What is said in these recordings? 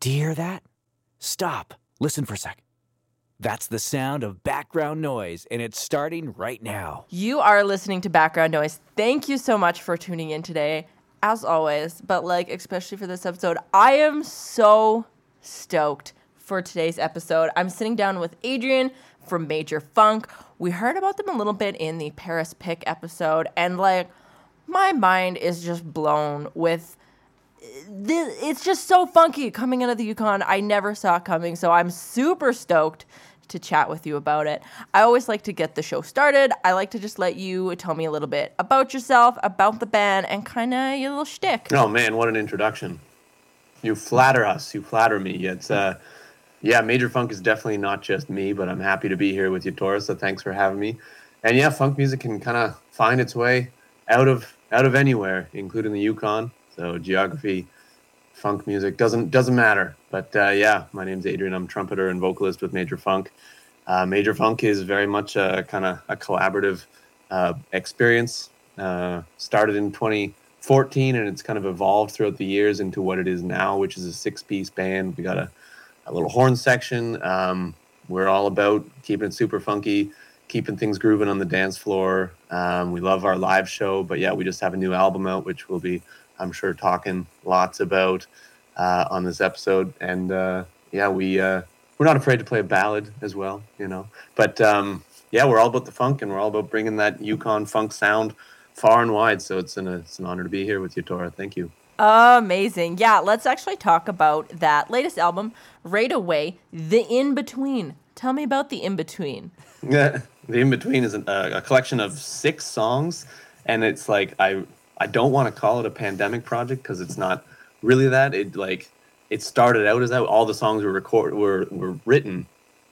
Do you hear that? Stop. Listen for a sec. That's the sound of background noise, and it's starting right now. You are listening to Background Noise. Thank you so much for tuning in today, as always. But, like, especially for this episode, I am so stoked for today's episode. I'm sitting down with Adrian from Major Funk. We heard about them a little bit in the Paris Pick episode, and, like, my mind is just blown with this, it's just so funky coming out of the Yukon. I never saw coming, so I'm super stoked to chat with you about it. I always like to get the show started. I like to just let you tell me a little bit about yourself, about the band, and kind of your little shtick. Oh man, what an introduction! You flatter us. You flatter me. It's uh, yeah, Major Funk is definitely not just me, but I'm happy to be here with you, Tora. So thanks for having me. And yeah, funk music can kind of find its way out of out of anywhere, including the Yukon. So geography, funk music doesn't doesn't matter. But uh, yeah, my name's Adrian. I'm trumpeter and vocalist with Major Funk. Uh, Major Funk is very much a kind of a collaborative uh, experience. Uh, started in 2014, and it's kind of evolved throughout the years into what it is now, which is a six-piece band. We got a, a little horn section. Um, we're all about keeping it super funky, keeping things grooving on the dance floor. Um, we love our live show, but yeah, we just have a new album out, which we'll be, I'm sure, talking lots about uh, on this episode. And uh, yeah, we uh, we're not afraid to play a ballad as well, you know. But um, yeah, we're all about the funk, and we're all about bringing that Yukon funk sound far and wide. So it's an it's an honor to be here with you, Tora. Thank you. Amazing. Yeah, let's actually talk about that latest album right away. The In Between. Tell me about the In Between. Yeah, the In Between is a, a collection of six songs, and it's like I I don't want to call it a pandemic project because it's not really that. It like it started out as that. All the songs were record were were written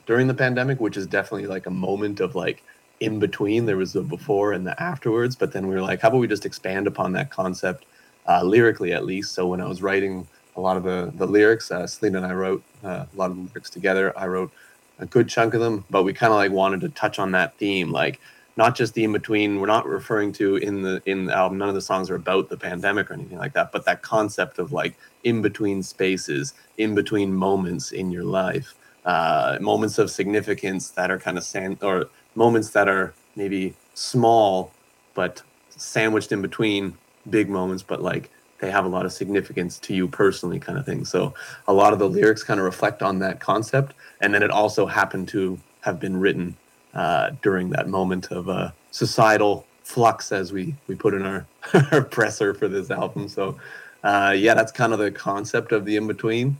during the pandemic, which is definitely like a moment of like in between. There was the before and the afterwards, but then we were like, how about we just expand upon that concept uh, lyrically at least? So when I was writing a lot of the the lyrics, uh, Selena and I wrote uh, a lot of the lyrics together. I wrote a good chunk of them, but we kind of like wanted to touch on that theme, like not just the in between. We're not referring to in the in the album. None of the songs are about the pandemic or anything like that. But that concept of like in between spaces, in between moments in your life, uh, moments of significance that are kind of sand or moments that are maybe small, but sandwiched in between big moments, but like they have a lot of significance to you personally, kind of thing. So a lot of the lyrics kind of reflect on that concept, and then it also happened to have been written uh, during that moment of uh, societal flux, as we we put in our, our presser for this album. So, uh, yeah, that's kind of the concept of the in between,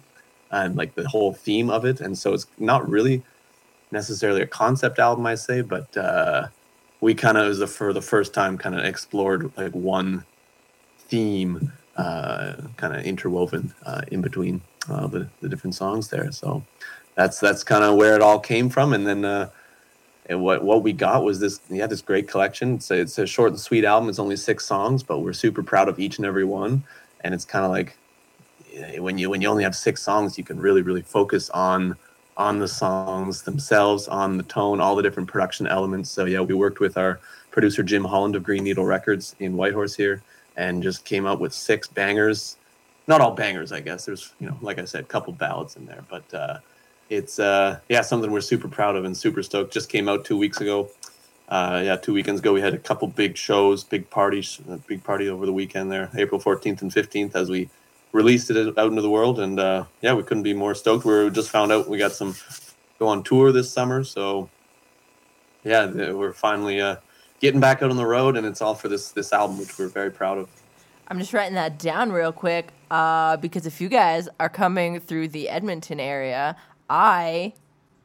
and like the whole theme of it. And so it's not really necessarily a concept album, I say, but uh, we kind of, the, for the first time, kind of explored like one theme, uh, kind of interwoven uh, in between the the different songs there. So that's that's kind of where it all came from, and then and what what we got was this yeah this great collection. It's a, it's a short and sweet album. It's only six songs but we're super proud of each and every one. And it's kind of like when you when you only have six songs you can really really focus on on the songs themselves on the tone all the different production elements. So yeah we worked with our producer Jim Holland of green needle records in Whitehorse here and just came up with six bangers. Not all bangers i guess. There's you know like i said a couple ballads in there but uh it's uh yeah something we're super proud of and super stoked. Just came out two weeks ago. Uh, yeah, two weekends ago we had a couple big shows, big parties, big party over the weekend there, April 14th and 15th, as we released it out into the world. And uh, yeah, we couldn't be more stoked. We just found out we got some go on tour this summer, so yeah, we're finally uh, getting back out on the road, and it's all for this this album, which we're very proud of. I'm just writing that down real quick uh, because if you guys are coming through the Edmonton area, I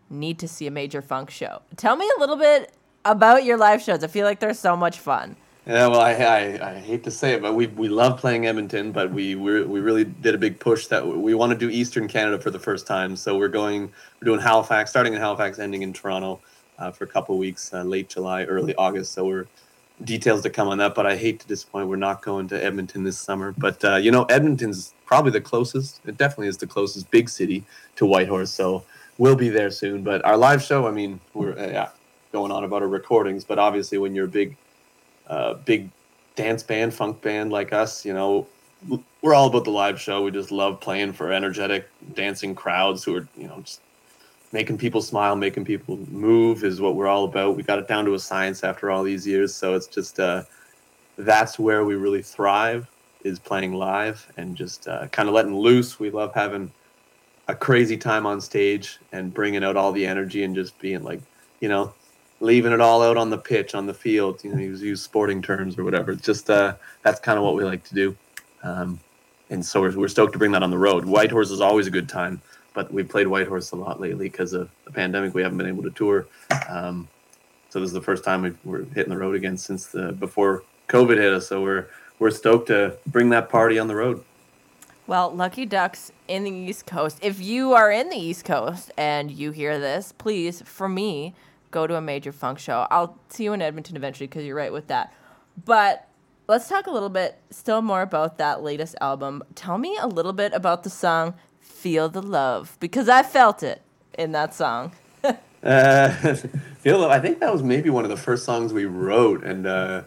need to see a major funk show. Tell me a little bit about your live shows. I feel like they're so much fun. Yeah, well, I, I, I hate to say it, but we we love playing Edmonton, but we we we really did a big push that we want to do Eastern Canada for the first time. So we're going we're doing Halifax, starting in Halifax, ending in Toronto uh, for a couple weeks, uh, late July, early August. So we're details to come on that, but I hate to disappoint. We're not going to Edmonton this summer, but uh, you know Edmonton's probably the closest. It definitely is the closest big city to Whitehorse, so we'll be there soon. But our live show, I mean, we're uh, yeah going on about our recordings, but obviously when you're a big, uh, big dance band, funk band like us, you know, we're all about the live show. We just love playing for energetic, dancing crowds who are you know just making people smile, making people move is what we're all about. We got it down to a science after all these years, so it's just uh, that's where we really thrive is playing live and just uh, kind of letting loose. We love having a crazy time on stage and bringing out all the energy and just being like, you know, leaving it all out on the pitch, on the field. You know, use, use sporting terms or whatever. It's just uh, that's kind of what we like to do. Um, and so we're, we're stoked to bring that on the road. Whitehorse is always a good time, but we've played Whitehorse a lot lately because of the pandemic. We haven't been able to tour. Um, so this is the first time we are hitting the road again since the before COVID hit us. So we're we're stoked to bring that party on the road. Well, Lucky Ducks in the East Coast. If you are in the East Coast and you hear this, please, for me, go to a major funk show. I'll see you in Edmonton eventually because you're right with that. But let's talk a little bit still more about that latest album. Tell me a little bit about the song Feel the Love because I felt it in that song. uh, Feel. I think that was maybe one of the first songs we wrote. And uh,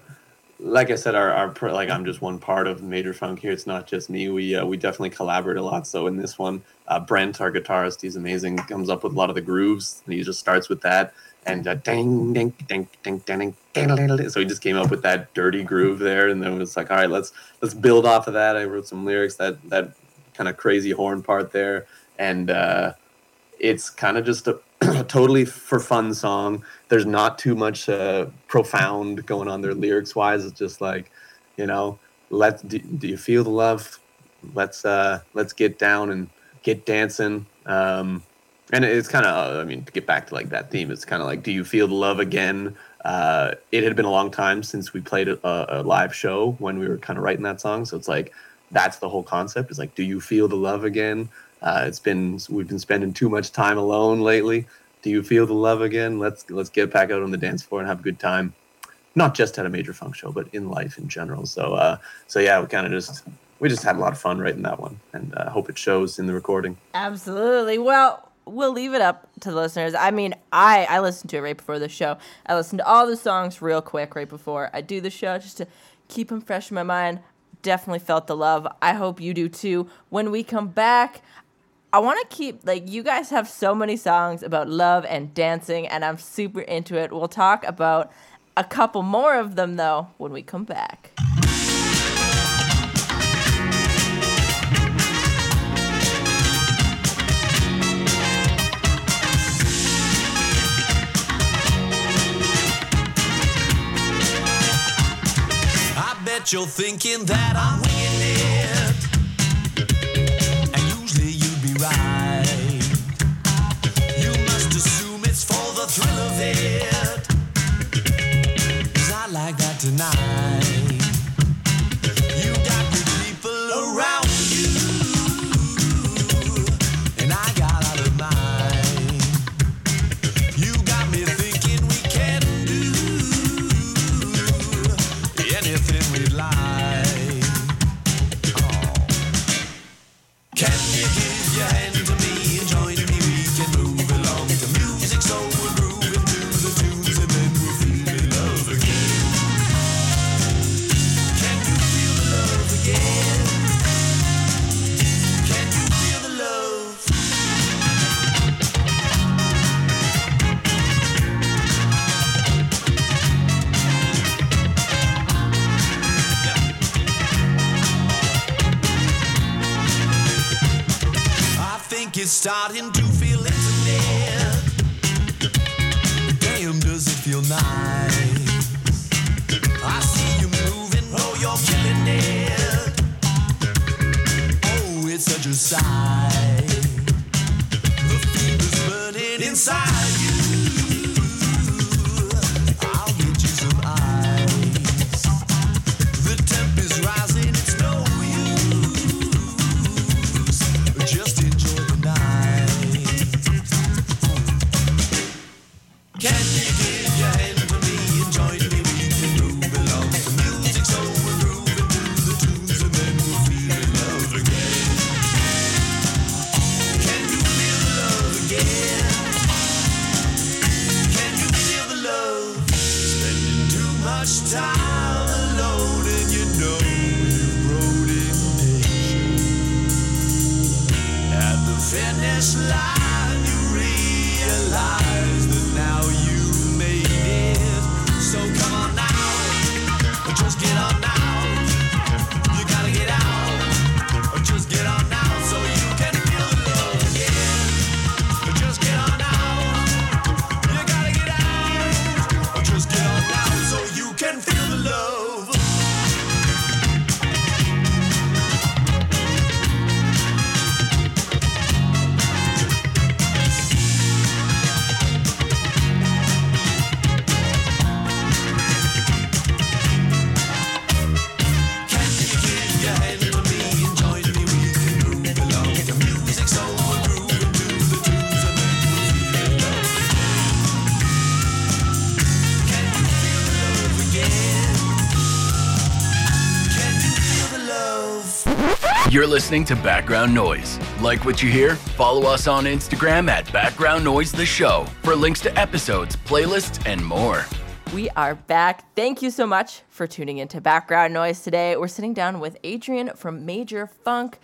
like I said, our, our like I'm just one part of Major Funk here. It's not just me. We uh, we definitely collaborate a lot. So in this one, uh, Brent, our guitarist, he's amazing. Comes up with a lot of the grooves. And he just starts with that and uh, ding, ding, ding, ding, ding, ding, ding, So he just came up with that dirty groove there, and then was like, all right, let's let's build off of that. I wrote some lyrics that that kind of crazy horn part there, and uh, it's kind of just a, totally for fun song. There's not too much uh, profound going on there lyrics wise. It's just like, you know, let do, do you feel the love? Let's uh let's get down and get dancing. Um, and it's kind of i mean to get back to like that theme it's kind of like do you feel the love again uh, it had been a long time since we played a, a live show when we were kind of writing that song so it's like that's the whole concept is like do you feel the love again? Uh, it's been we've been spending too much time alone lately. Do you feel the love again? Let's let's get back out on the dance floor and have a good time. Not just at a major funk show but in life in general. So uh so yeah we kind of just we just had a lot of fun writing that one and i uh, hope it shows in the recording. Absolutely. Well we'll leave it up to the listeners. I mean, I I listened to it right before the show. I listened to all the songs real quick right before I do the show just to keep them fresh in my mind. Definitely felt the love. I hope you do too. When we come back, I want to keep like you guys have so many songs about love and dancing and I'm super into it. We'll talk about a couple more of them though when we come back. Bet you're thinking that I'm winging it. And usually you'd be right. You must assume it's for the thrill of it. Cause I like that tonight. You're listening to Background Noise. Like what you hear? Follow us on Instagram at Background Noise The Show for links to episodes, playlists, and more. We are back. Thank you so much for tuning into Background Noise today. We're sitting down with Adrian from Major Funk,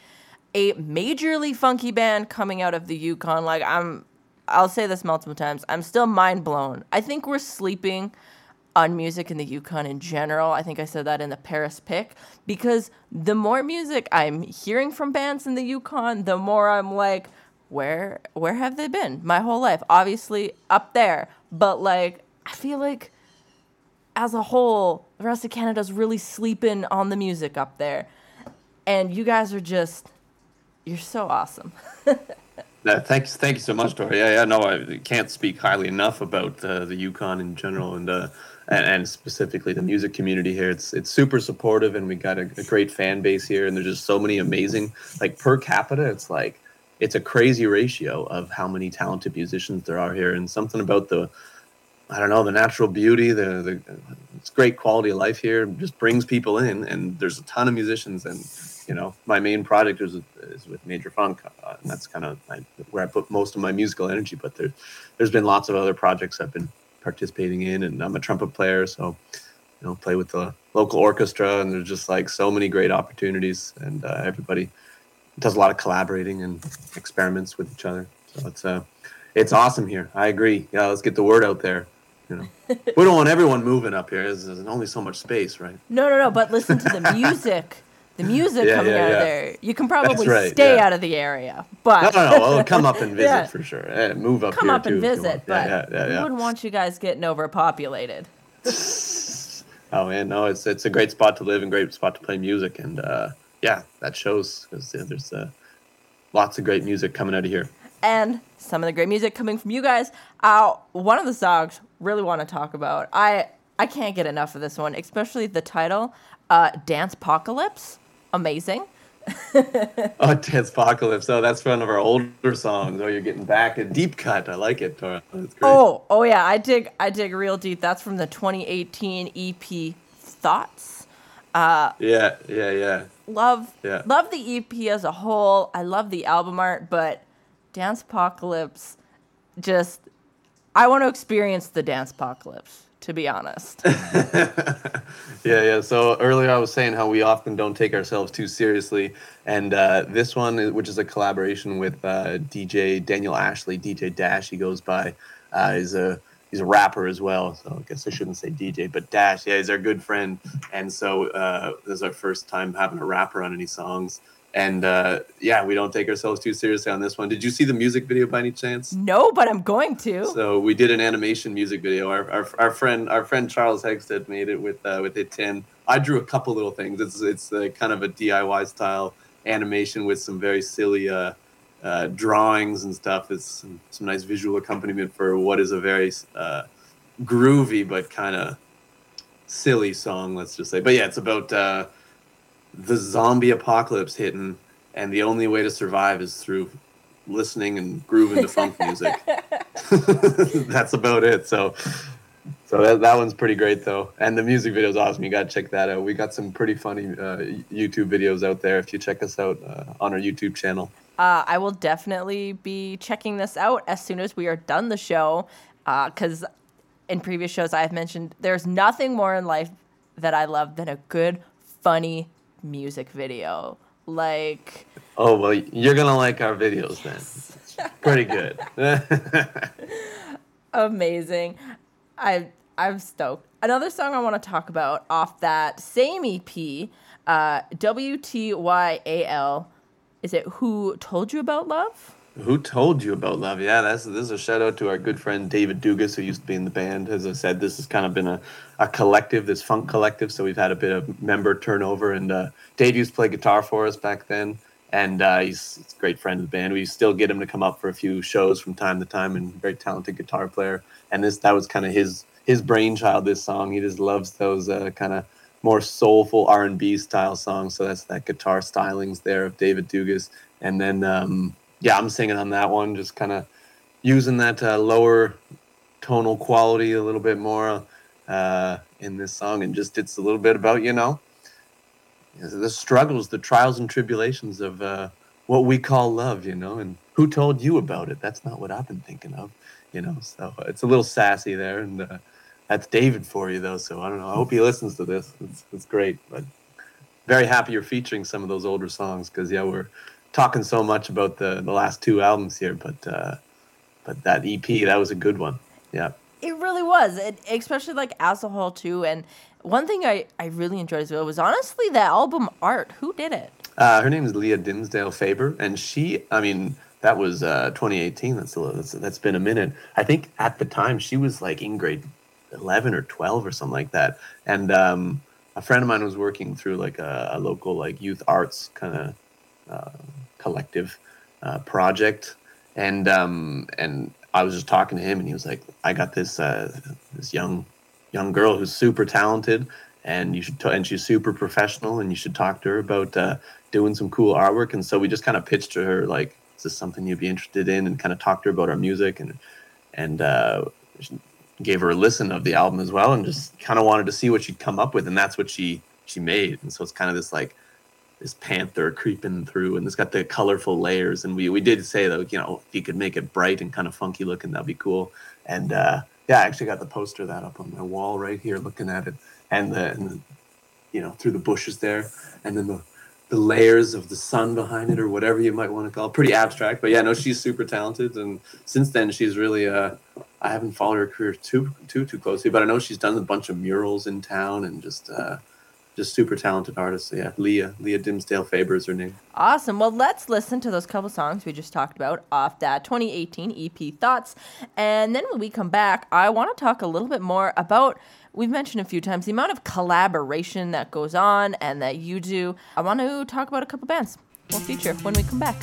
a majorly funky band coming out of the Yukon. Like I'm I'll say this multiple times. I'm still mind blown. I think we're sleeping on music in the Yukon in general. I think I said that in the Paris Pick because the more music I'm hearing from bands in the Yukon, the more I'm like, where where have they been my whole life? Obviously up there, but like I feel like as a whole, the rest of Canada's really sleeping on the music up there. And you guys are just you're so awesome. Yeah, thanks, thank you so much, Tori. Yeah, yeah, no, I can't speak highly enough about uh, the Yukon in general and, uh, and and specifically the music community here. It's it's super supportive, and we got a, a great fan base here, and there's just so many amazing, like per capita, it's like it's a crazy ratio of how many talented musicians there are here, and something about the I don't know the natural beauty, the the it's great quality of life here just brings people in, and there's a ton of musicians, and you know my main project is is with Major Funk, uh, and that's kind of where I put most of my musical energy. But there, there's been lots of other projects I've been participating in, and I'm a trumpet player, so you know play with the local orchestra, and there's just like so many great opportunities, and uh, everybody does a lot of collaborating and experiments with each other. So it's uh, it's awesome here. I agree. Yeah, let's get the word out there. You know, we don't want everyone moving up here. There's, there's only so much space, right? No, no, no, but listen to the music. The music Yeah, coming yeah, out of there. You can probably right, stay yeah. out of the area. But No, no, no. Well, come up and visit Yeah. for sure. Eh, move up come here up too. and visit, but yeah, yeah, we yeah, wouldn't want you guys getting overpopulated. Oh man, no, it's it's a great spot to live and great spot to play music, and uh, yeah, that shows because there's uh, lots of great music coming out of here. and some of the great music coming from you guys. Uh, one of the songs really want to talk about. I I can't get enough of this one, especially the title, uh, "Dance Apocalypse." Amazing. Oh, Dance Apocalypse. Oh, that's one of our older songs. Oh, you're getting back a deep cut. I like it, Tora. That's great. Oh, oh yeah, I dig I dig real deep. That's from the 2018 EP Thoughts. Uh, Yeah, yeah, yeah. Love Yeah. love the EP as a whole. I love the album art, but Dance Apocalypse just I want to experience the Dance Apocalypse, to be honest. Yeah, yeah. So earlier I was saying how we often don't take ourselves too seriously, and uh, this one, which is a collaboration with uh, DJ Daniel Ashley, DJ Dash, he goes by, uh, is a he's a rapper as well. So I guess I shouldn't say DJ, but Dash, yeah, he's our good friend, and so uh, this is our first time having a rapper on any songs, and uh, yeah, we don't take ourselves too seriously on this one. Did you see the music video by any chance? no, but I'm going to. So we did an animation music video. Our, our, our friend our friend Charles Hegstead made it with uh, with it tin. I drew a couple little things. It's it's uh, kind of a DIY style animation with some very silly uh, uh, drawings and stuff. It's some, some nice visual accompaniment for what is a very uh, groovy but kind of silly song. Let's just say. But yeah, it's about uh, the zombie apocalypse hitting, and the only way to survive is through listening and grooving to funk music. That's about it. So, so that, that one's pretty great though, and the music video is awesome. You gotta check that out. We got some pretty funny uh, YouTube videos out there. If you check us out uh, on our YouTube channel. Uh, I will definitely be checking this out as soon as we are done the show. Because in previous shows, I have mentioned there's nothing more in life that I love than a good, funny music video. Like, Oh well, you're gonna like our videos then. pretty good. Amazing. I I'm stoked. Another song I want to talk about off that same EP, uh, WTYAL. Is it Who Told You About Love? Who told you about love? Yeah, that's this is a shout out to our good friend David Dugas, who used to be in the band. As I said, this has kind of been a, a collective, this funk collective. So we've had a bit of member turnover, and uh, Dave used to play guitar for us back then, and uh, he's, he's a great friend of the band. We still get him to come up for a few shows from time to time, and very talented guitar player. And this that was kind of his his brainchild. This song, he just loves those uh, kind of more soulful R and B style songs. So that's that guitar stylings there of David Dugas, and then. Um, yeah, I'm singing on that one, just kind of using that uh, lower tonal quality a little bit more uh, in this song, and just it's a little bit about you know the struggles, the trials and tribulations of uh, what we call love, you know, and who told you about it? That's not what I've been thinking of, you know. So it's a little sassy there, and uh, that's David for you though. So I don't know. I hope he listens to this. It's, it's great, but very happy you're featuring some of those older songs because yeah, we're talking so much about the the last two albums here, but uh, but that EP that was a good one. Yeah. It really was, it, especially like as a whole too. And one thing I, I really enjoyed as well was honestly the album art. Who did it? Uh, her name is Leah Dinsdale Faber, and she, I mean, that was uh, 2018. That's, a, that's that's been a minute. I think at the time she was like in grade 11 or 12 or something like that. And um, a friend of mine was working through like a, a local like youth arts kind of collective uh, project, and um, and I was just talking to him, and he was like, "I got this uh, this young young girl who's super talented, and you should t- and she's super professional, and you should talk to her about uh, doing some cool artwork." And so we just kind of pitched to her like, "Is this something you'd be interested in?" And kind of talked to her about our music, and and uh, gave her a listen of the album as well, and just kind of wanted to see what she'd come up with, and that's what she she made. And so it's kind of this like this panther creeping through and it's got the colorful layers. And we we did say that you know if you could make it bright and kind of funky looking that'd be cool. And uh yeah i actually got the poster that up on my wall right here looking at it. And the, and the you know through the bushes there. And then the the layers of the sun behind it or whatever you might want to call it. Pretty abstract but yeah no she's super talented. And since then she's really uh i haven't followed her career too too too closely but i know she's done a bunch of murals in town and just uh just super talented artist. Yeah, Leah Leah Dinsdale Faber is her name. Awesome. Well, let's listen to those couple songs we just talked about off that 2018 EP Thoughts. And then when we come back, I want to talk a little bit more about we've mentioned a few times the amount of collaboration that goes on and that you do. I want to talk about a couple bands we'll feature when we come back.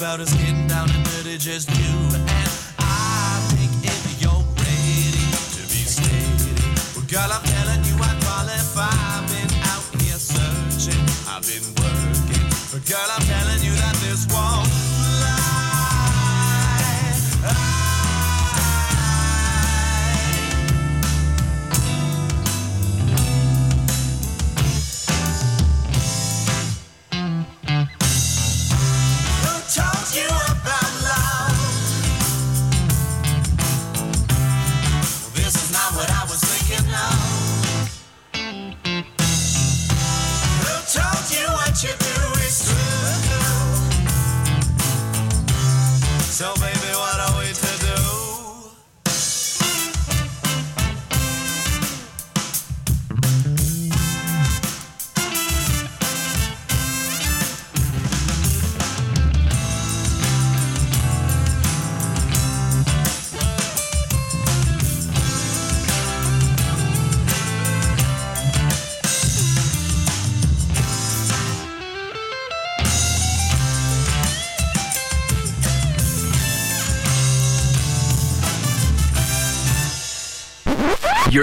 About us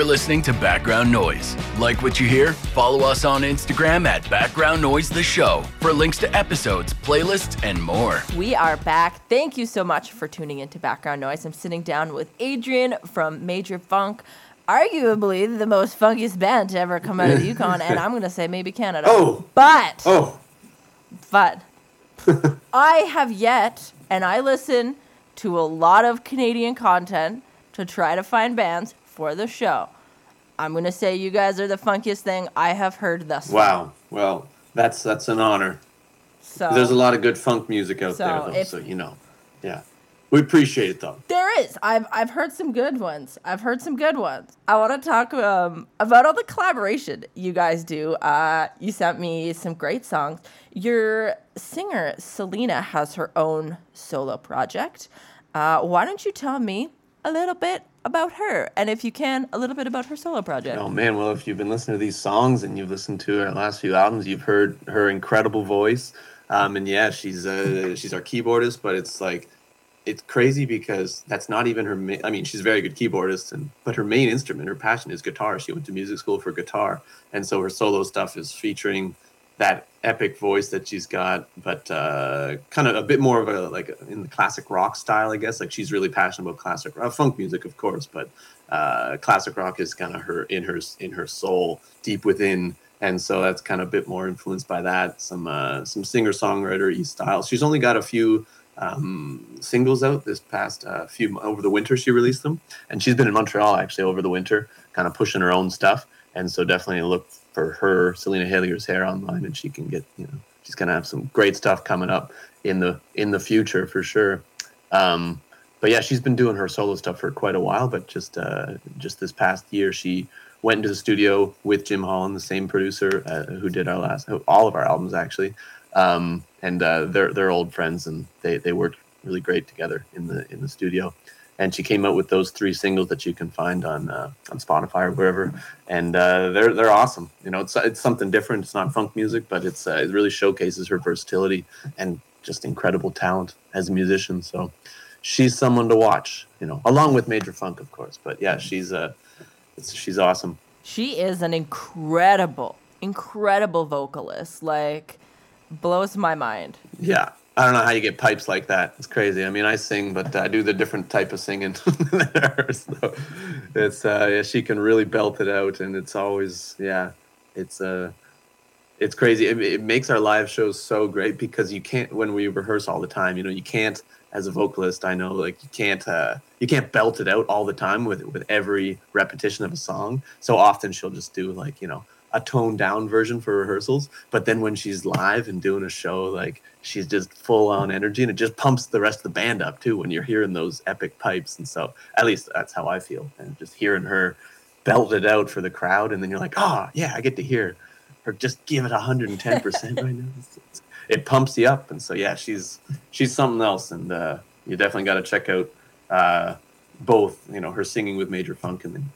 listening to Background Noise. Like what you hear? Follow us on Instagram at Background Noise The Show for links to episodes, playlists, and more. We are back. Thank you so much for tuning into Background Noise. I'm sitting down with Adrian from Major Funk, arguably the most funkiest band to ever come out of the Yukon, and I'm going to say maybe Canada. Oh. But, Oh, but, I have yet, and I listen to a lot of Canadian content to try to find bands for the show. I'm going to say you guys are the funkiest thing I have heard thus far. wow. Well, that's that's an honor. So There's a lot of good funk music out So there, though. if- so you know, yeah, we appreciate it though. There is. I've I've heard some good ones. I've heard some good ones. I want to talk um, about all the collaboration you guys do. Uh, you sent me some great songs. Your singer Selena has her own solo project. Uh, why don't you tell me a little bit about her, and if you can, a little bit about her solo project? Oh man, well if you've been listening to these songs and you've listened to her last few albums, you've heard her incredible voice. Um, and yeah, she's uh, she's our keyboardist, but it's like it's crazy because that's not even her. Ma- I mean, she's a very good keyboardist, and but her main instrument, her passion is guitar. She went to music school for guitar, and so her solo stuff is featuring that epic voice that she's got, but uh, kind of a bit more of a like in the classic rock style, I guess. Like she's really passionate about classic funk music, of course, but uh, classic rock is kind of her in her in her soul, deep within, and so that's kind of a bit more influenced by that. Some uh, some singer songwriter e styles. She's only got a few um, singles out this past uh, few over the winter. She released them, and she's been in Montreal actually over the winter, kind of pushing her own stuff. And so definitely look for her, Selena Hallier's hair online, and she can get you know she's gonna have some great stuff coming up in the in the future for sure. Um, but yeah, she's been doing her solo stuff for quite a while. But just uh, just this past year, she went into the studio with Jim Holland, the same producer uh, who did our last all of our albums actually, um, and uh, they're they're old friends, and they they worked really great together in the in the studio. And she came out with those three singles that you can find on uh, on Spotify or wherever, and uh, they're they're awesome. You know, it's it's something different. It's not funk music, but it's uh, it really showcases her versatility and just incredible talent as a musician. So she's someone to watch. You know, along with Major Funk, of course. But yeah, she's uh, she's awesome. She is an incredible, incredible vocalist. Like, blows my mind. Yeah. I don't know how you get pipes like that. It's crazy. I mean, I sing, but I do the different type of singing. So it's uh, yeah, she can really belt it out, and it's always yeah, it's uh, it's crazy. It, it makes our live shows so great because you can't when we rehearse all the time. You know, you can't as a vocalist. I know like you can't uh, you can't belt it out all the time with with every repetition of a song. So often she'll just do like you know a toned down version for rehearsals, but then when she's live and doing a show, like she's just full on energy and it just pumps the rest of the band up too when you're hearing those epic pipes. And so at least that's how I feel. And just hearing her belt it out for the crowd, and then you're like, oh yeah, I get to hear her just give it 110 percent right now. It's- it pumps you up, and so yeah, she's she's something else, and uh, you definitely got to check out uh, both. You know, her singing with Major Funk, and then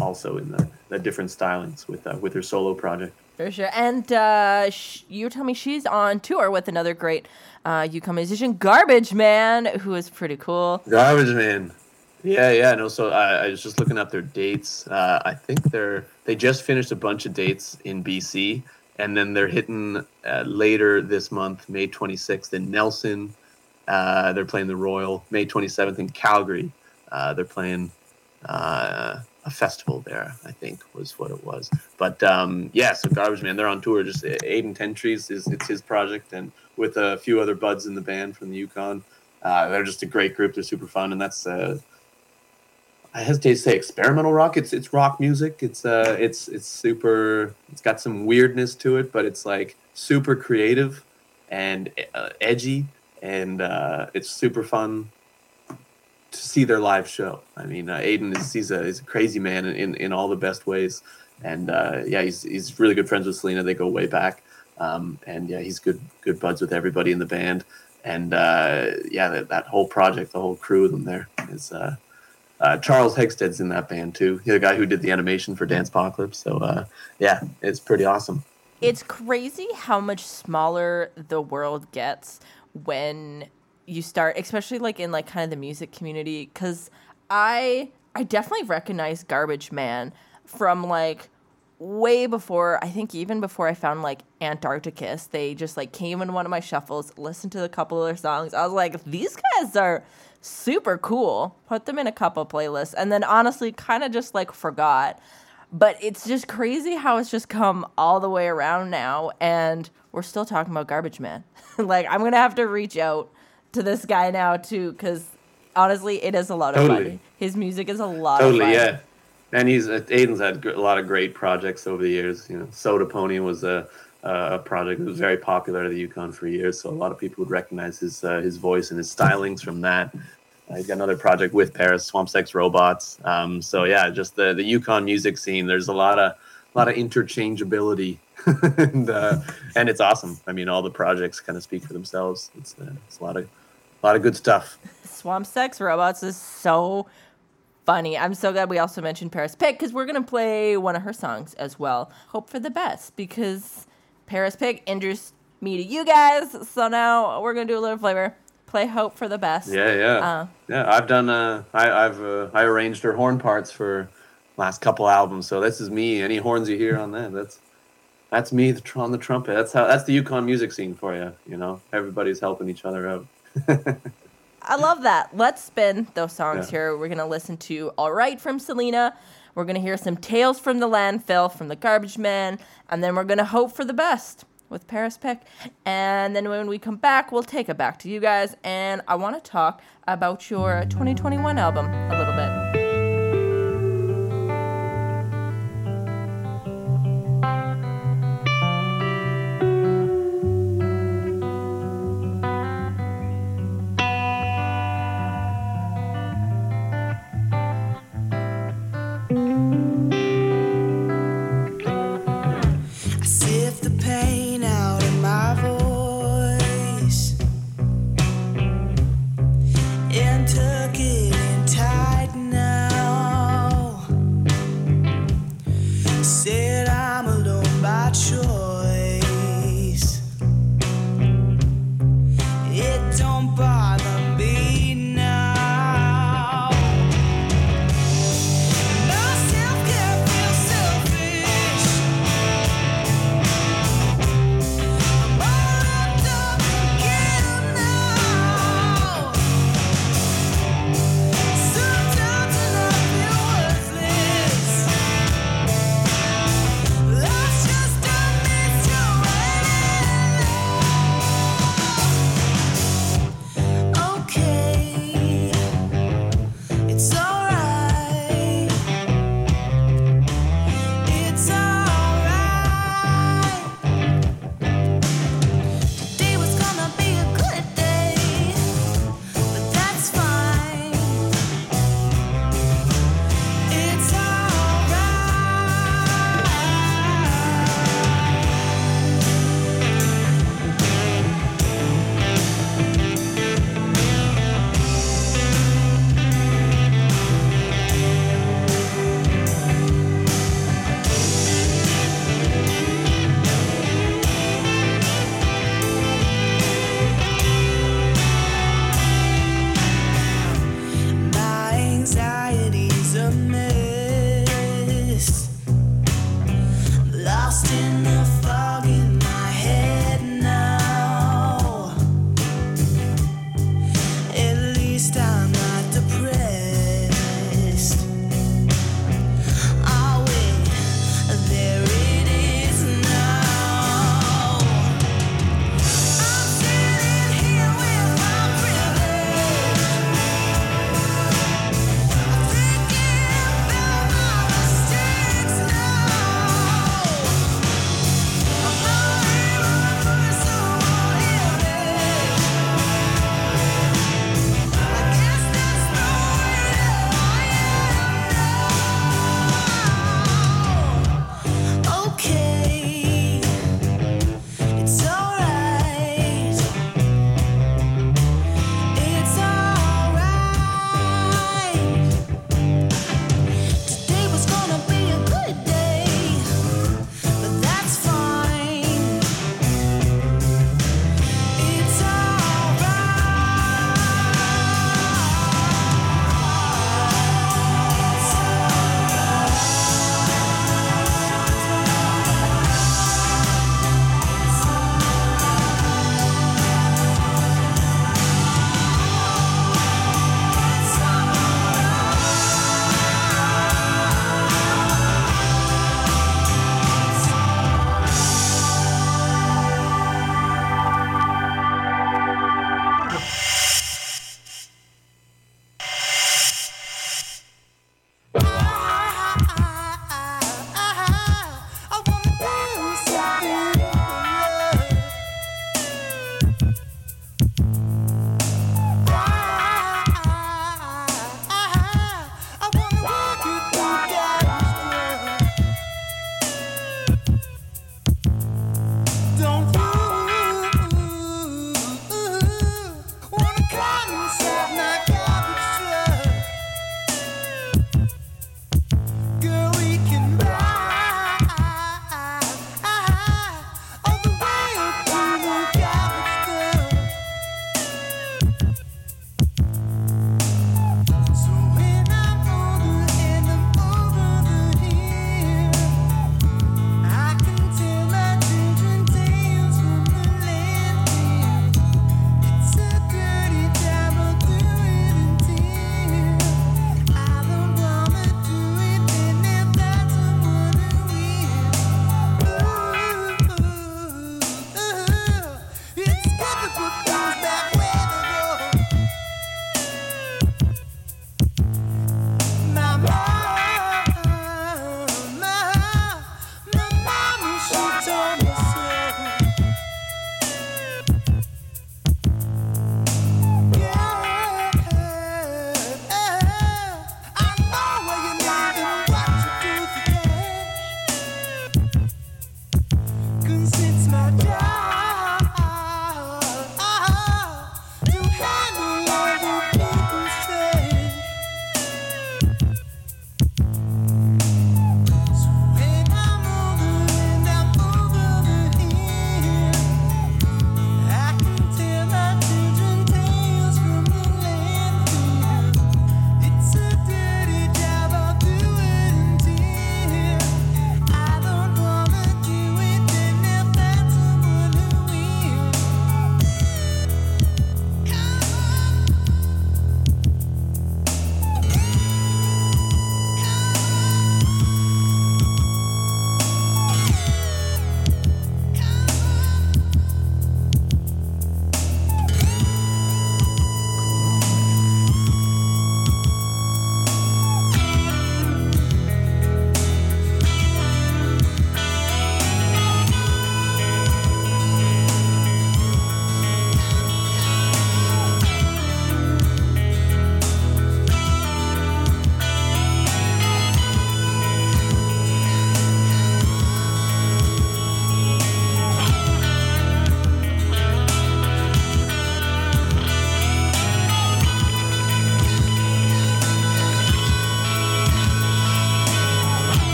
also in the, the different stylings with uh, with her solo project. For sure. And uh, sh- you tell me she's on tour with another great uh, Yukon musician, Garbage Man, who is pretty cool. Garbage Man. Yeah, yeah, no. So I, I was just looking up their dates. Uh, I think they're they just finished a bunch of dates in BC, and then they're hitting uh, later this month, May 26th in Nelson. Uh, they're playing the Royal. May 27th in Calgary. Uh, they're playing uh, a festival there. I think was what it was. But um, yeah, so Garbage Man, they're on tour. Just Aiden Ten Trees is it's his project, and with a few other buds in the band from the Yukon. Uh, they're just a great group. They're super fun, and that's uh, I hesitate to say experimental rock. It's it's rock music. It's uh it's it's super. It's got some weirdness to it, but it's like super creative and uh, edgy, and uh, it's super fun to see their live show. I mean, uh, Aiden is he's a he's a crazy man in, in, in all the best ways, and uh, yeah, he's he's really good friends with Selena. They go way back, um, and yeah, he's good good buds with everybody in the band, and uh, yeah, that, that whole project, the whole crew of them there is. Uh, uh, Charles Hegsted's in that band too. He's the guy who did the animation for Dance Apocalypse. So uh, yeah, it's pretty awesome. It's crazy how much smaller the world gets when you start, especially like in like kind of the music community. Because I I definitely recognize Garbage Man from like way before I think even before I found like Antarcticus. They just like came in one of my shuffles, listened to a couple of their songs. I was like, these guys are super cool. Put them in a couple playlists, and then honestly, kind of just like forgot. But it's just crazy how it's just come all the way around now, and we're still talking about Garbage Man. like I'm gonna have to reach out to this guy now too, because honestly, it is a lot of Totally. fun. His music is a lot of Totally, fun. yeah. And he's uh, Aiden's had a lot of great projects over the years. You know, Soda Pony was a a project that was very popular at the Yukon for years, so a lot of people would recognize his uh, his voice and his stylings from that. Uh, he's got another project with Paris, Swamp Sex Robots. Um, so yeah, just the the Yukon music scene. There's a lot of a lot of interchangeability, and uh, and it's awesome. I mean, all the projects kind of speak for themselves. It's, uh, it's a lot of a lot of good stuff. Swamp Sex Robots is so funny. I'm so glad we also mentioned Paris Pick because we're gonna play one of her songs as well. Hope for the best because Paris Pick introduced me to you guys. So now we're gonna do a little flavor. Play Hope for the best. Yeah, yeah, Uh. yeah. I've done. Uh, I, I've uh, I arranged her horn parts for last couple albums. So this is me. Any horns you hear on that, that's that's me on the trumpet. That's how. That's the Yukon music scene for you. You know, everybody's helping each other out. I love that. Let's spin those songs Yeah. here. We're gonna listen to All Right from Selena. We're gonna hear some Tales from the Landfill from the Garbage Man, and then we're gonna hope for the best with Paris Pick. And then when we come back, we'll take it back to you guys, and I want to talk about your 2021 album a little bit.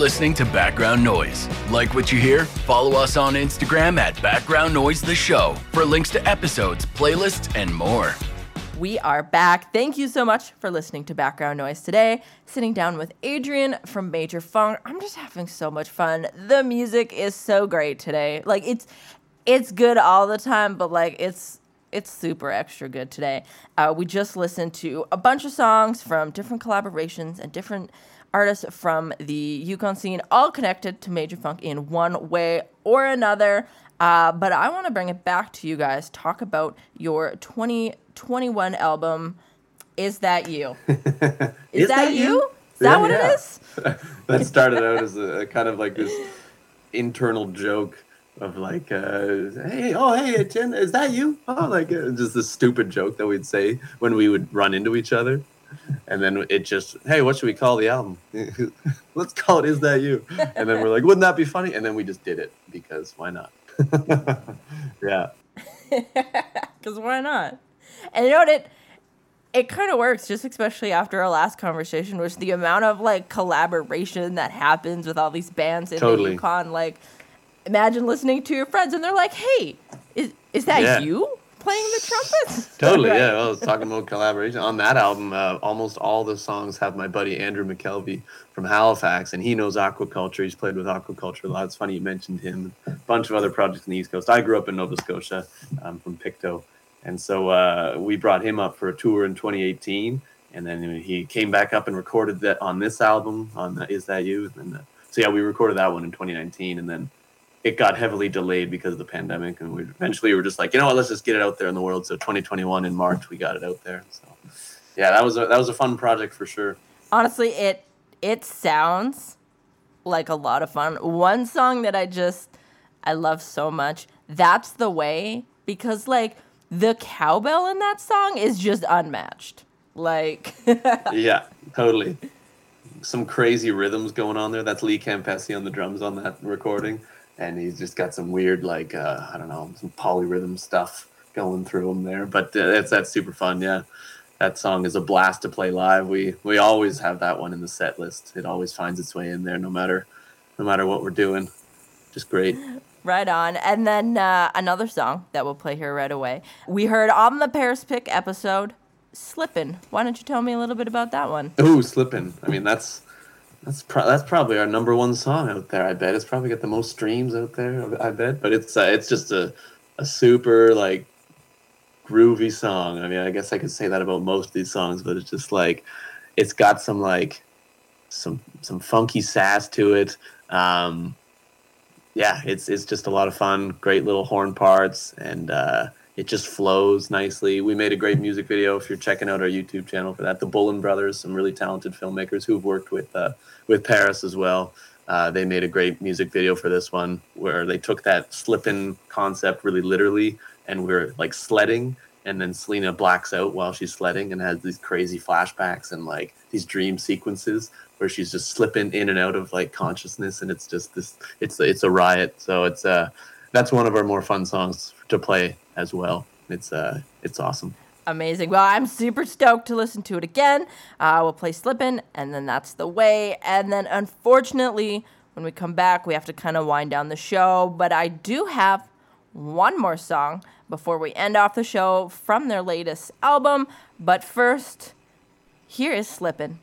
Listening to Background Noise. Like what you hear? Follow us on Instagram at Background Noise The Show for links to episodes, playlists, and more. We are back. Thank you so much for listening to Background Noise today. Sitting down with Adrian from Major Funk. I'm just having so much fun. The music is so great today. Like it's it's good all the time, but like it's it's super extra good today. Uh, we just listened to a bunch of songs from different collaborations and different artists from the Yukon scene, all connected to Major Funk in one way or another. Uh, but I want to bring it back to you guys. Talk about your 2021 album. Is that you? Is, that, you? Is that Yeah, what yeah. it is? that started out as a, a kind of like this internal joke of like, uh, hey, oh, hey, Jen, is that you? Oh, like uh, just this stupid joke that we'd say when we would run into each other. And then it just, hey, what should we call the album? Let's call it Is That You? And then we're like, wouldn't that be funny? And then we just did it because why not? yeah. Because why not? And you know what? It it kind of works, just especially after our last conversation, which the amount of like collaboration that happens with all these bands in Totally. the Yukon. Like, imagine listening to your friends and they're like, "Hey, is is that Yeah. you playing the trumpet?" Totally, yeah. I was talking about collaboration on that album. Uh, almost all the songs have my buddy Andrew McKelvey from Halifax, and he knows Aquakultre. He's played with Aquakultre a lot. It's funny you mentioned him. A bunch of other projects in the East Coast. I grew up in Nova Scotia, um, from Pictou, and so uh, we brought him up for a tour in 2018, and then he came back up and recorded that on this album on the Is That You? And uh, so yeah, we recorded that one in 2019, and then it got heavily delayed because of the pandemic, and we eventually were just like, you know what, let's just get it out there in the world. So 2021 in March, we got it out there. So yeah, that was a, that was a fun project for sure. honestly it it sounds like a lot of fun one song that i just i love so much that's the way because like the cowbell in that song is just unmatched like yeah, totally. Some crazy rhythms going on there. That's Lee Campesi on the drums on that recording, and he's just got some weird, like uh, I don't know, some polyrhythm stuff going through him there. But uh, that's that's super fun. Yeah, that song is a blast to play live. We we always have that one in the set list. It always finds its way in there, no matter no matter what we're doing. Just great. right on and then uh, another song that we'll play here right away we heard on the paris pick episode slippin why don't you tell me a little bit about that one Ooh, slipping. I mean, that's that's pro- that's probably our number one song out there. I bet it's probably got the most streams out there. I bet, but it's uh, it's just a a super like groovy song. I mean, I guess I could say that about most of these songs, but it's just like it's got some like some some funky sass to it. Um, yeah, it's it's just a lot of fun. Great little horn parts, and uh, it just flows nicely. We made a great music video. If you're checking out our YouTube channel for that, the Bullen brothers, some really talented filmmakers who've worked with uh, with Paris as well. Uh, they made a great music video for this one where they took that slipping concept really literally, and we're like sledding, and then Selena blacks out while she's sledding and has these crazy flashbacks and like these dream sequences where she's just slipping in and out of like consciousness, and it's just this it's it's a riot. So it's uh that's one of our more fun songs to play as well. It's uh it's awesome. Amazing. Well, I'm super stoked to listen to it again. Uh, we'll play Slippin', and then that's the way. And then, unfortunately, when we come back, we have to kind of wind down the show. But I do have one more song before we end off the show from their latest album. But first, here is Slippin'.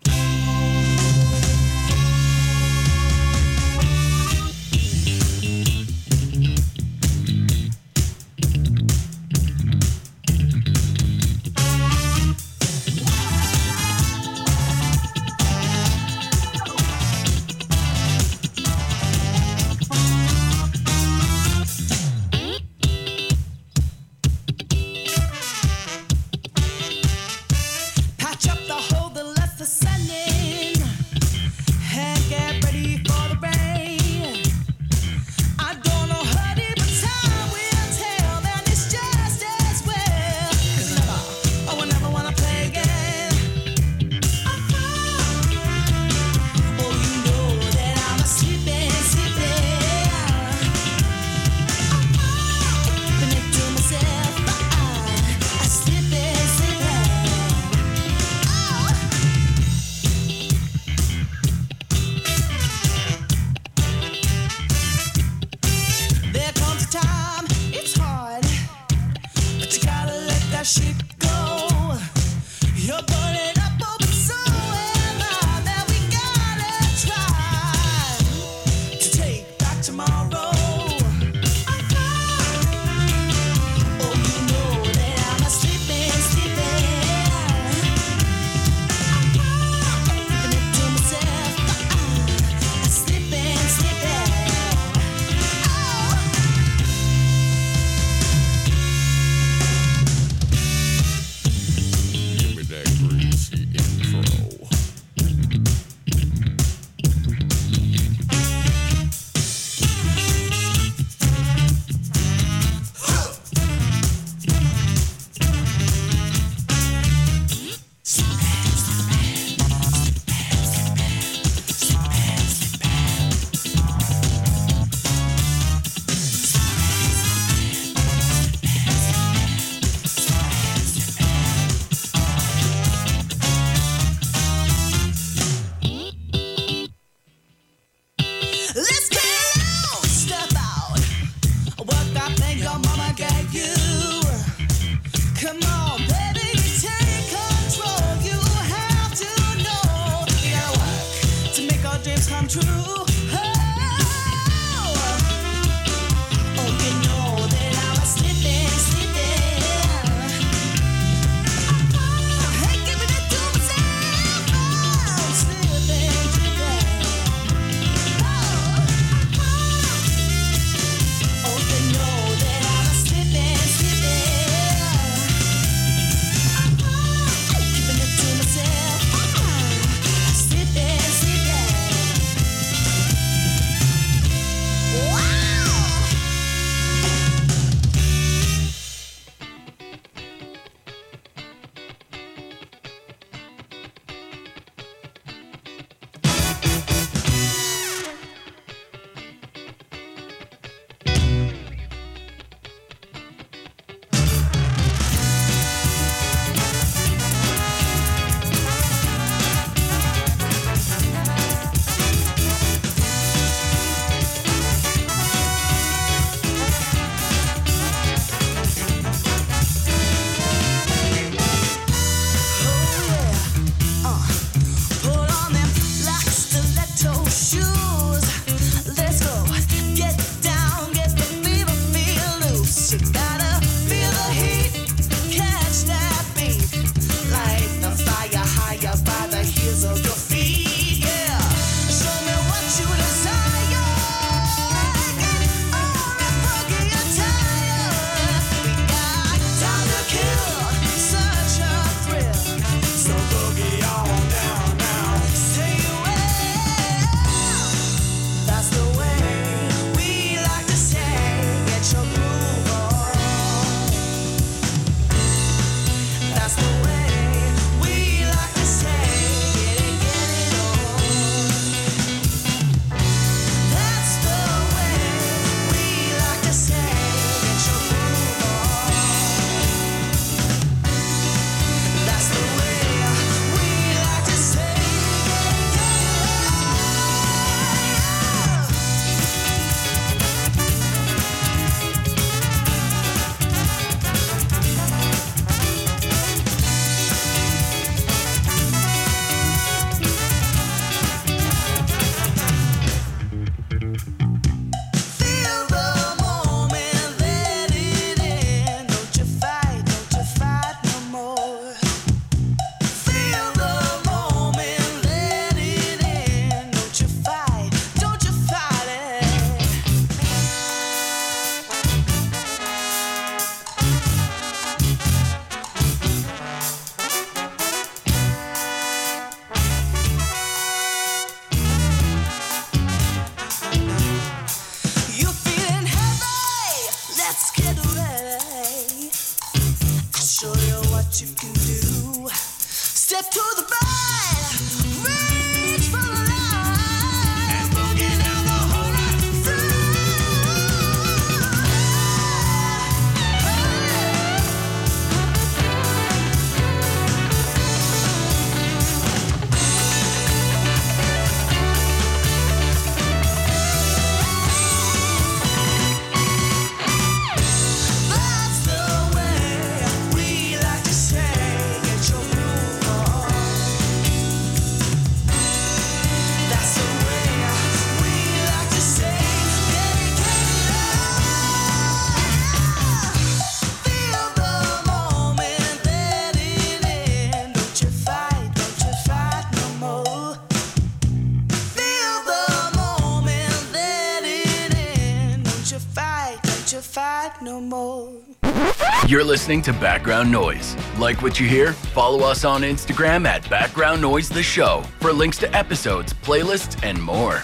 Listening to Background Noise. Like what you hear? Follow us on Instagram at Background Noise The Show for links to episodes, playlists, and more.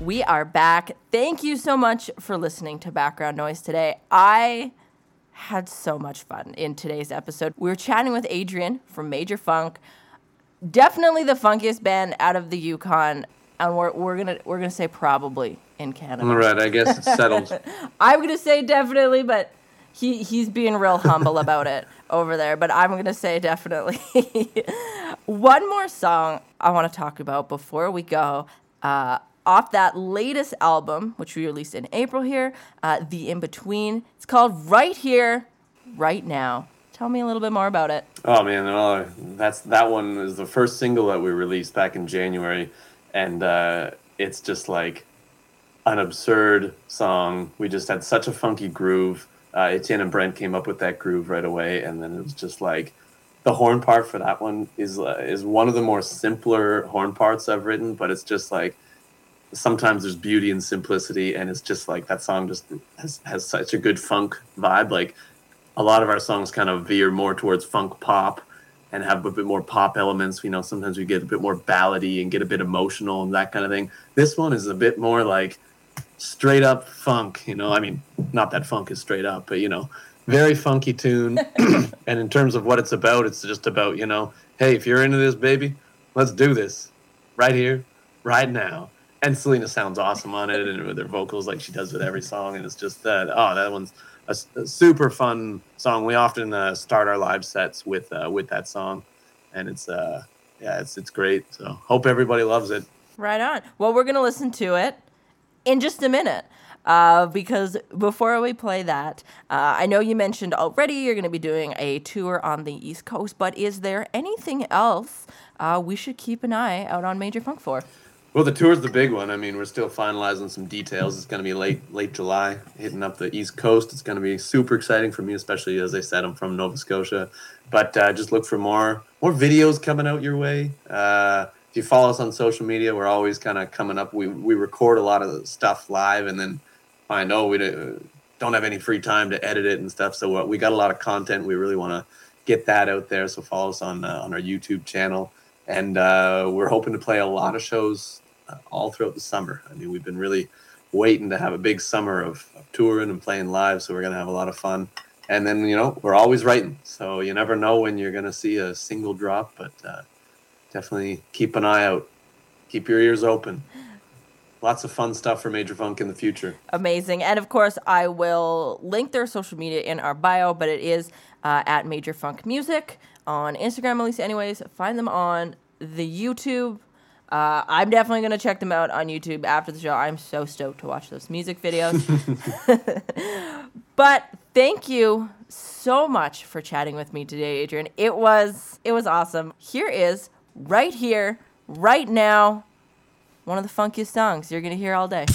We are back. Thank you so much for listening to Background Noise today. I had so much fun in today's episode. We were chatting with Adrian from Major Funk. Definitely the funkiest band out of the Yukon, and we're, we're gonna we're gonna say probably in Canada. All right, I guess it's settled. I'm gonna say definitely, but he he's being real humble about it over there. But I'm gonna say definitely. One more song I want to talk about before we go. Uh, off that latest album, which we released in April here, uh, The In Between. It's called Right Here, Right Now. Tell me a little bit more about it. Oh man, oh, that's that one is the first single that we released back in January, and uh, it's just like an absurd song. We just had such a funky groove. Uh, Etienne and Brent came up with that groove right away, and then it was just like the horn part for that one is uh, is one of the more simpler horn parts I've written, but it's just like sometimes there's beauty in simplicity, and it's just like that song just has, has such a good funk vibe. Like a lot of our songs kind of veer more towards funk pop and have a bit more pop elements. You know, sometimes we get a bit more ballady and get a bit emotional and that kind of thing. This one is a bit more like straight up funk. You know, I mean, not that funk is straight up, but you know, very funky tune. and in terms of what it's about, it's just about you know, hey, if you're into this, baby, let's do this right here, right now. And Selena sounds awesome on it, and with her vocals like she does with every song, and it's just that. Oh, that one's a super fun song. We often uh, start our live sets with uh, with that song, and it's uh, yeah, it's it's great. So hope everybody loves it. Right on. Well, we're gonna listen to it in just a minute. Uh, because before we play that, uh, I know you mentioned already you're going to be doing a tour on the East Coast, but is there anything else uh, we should keep an eye out on Major Funk for? Well, the tour's the big one. I mean, we're still finalizing some details. It's going to be late late July, hitting up the East Coast. It's going to be super exciting for me, especially as I said, I'm from Nova Scotia. But uh, just look for more more videos coming out your way. If you follow us on social media, we're always kind of coming up. We we record a lot of stuff live, and then find oh we don't have any free time to edit it and stuff. So uh, we got a lot of content. We really want to get that out there. So follow us on uh, on our YouTube channel, and uh, we're hoping to play a lot of shows uh, all throughout the summer. I mean, we've been really waiting to have a big summer of, of touring and playing live, so we're gonna have a lot of fun. And then you know we're always writing, so you never know when you're gonna see a single drop, but uh, definitely keep an eye out, keep your ears open. Lots of fun stuff for Major Funk in the future. Amazing. And of course, I will link their social media in our bio, but it is uh, at Major Funk Music on Instagram, at least, anyways. Find them on the YouTube. Uh, I'm definitely going to check them out on YouTube after the show. I'm so stoked to watch those music videos. but thank you so much for chatting with me today, Adrian. It was it was awesome. Here is right here, right now, one of the funkiest songs you're going to hear all day.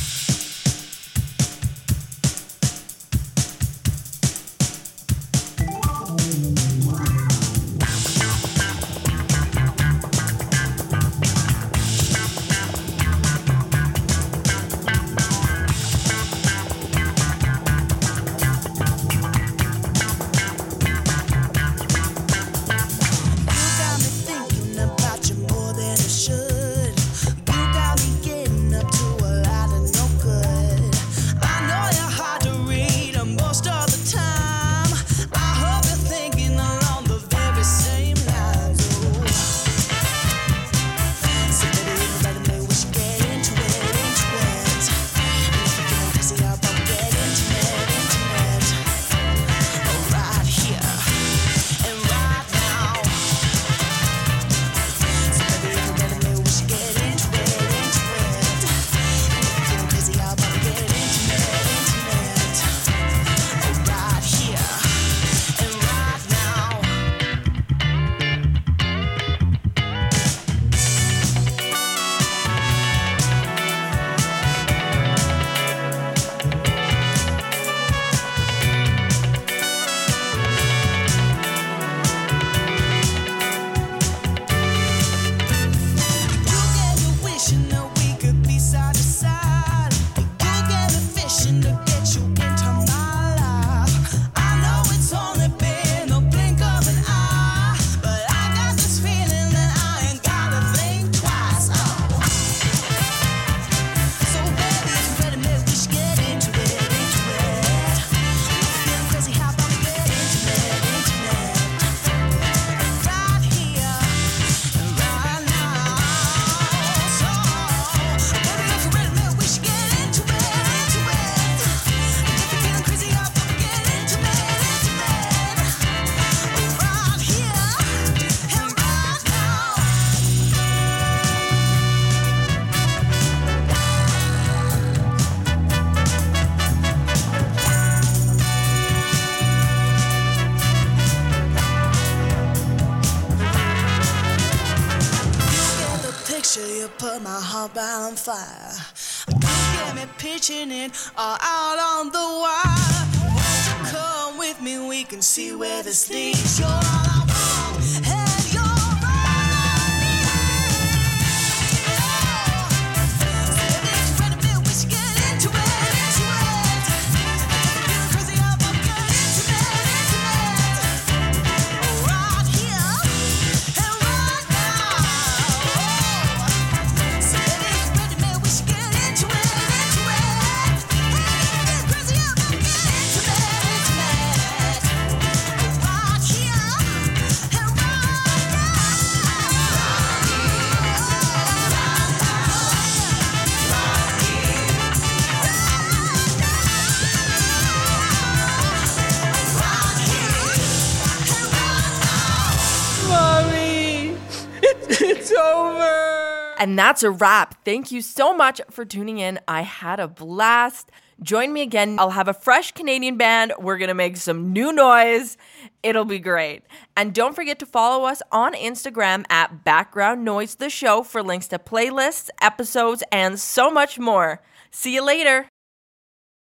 Pitching it all out on the wire. Won't you come with me? We can see where this leads. You're all I want, And that's a wrap. Thank you so much for tuning in. I had a blast. Join me again. I'll have a fresh Canadian band. We're going to make some new noise. It'll be great. And don't forget to follow us on Instagram at Background Noise the Show for links to playlists, episodes, and so much more. See you later.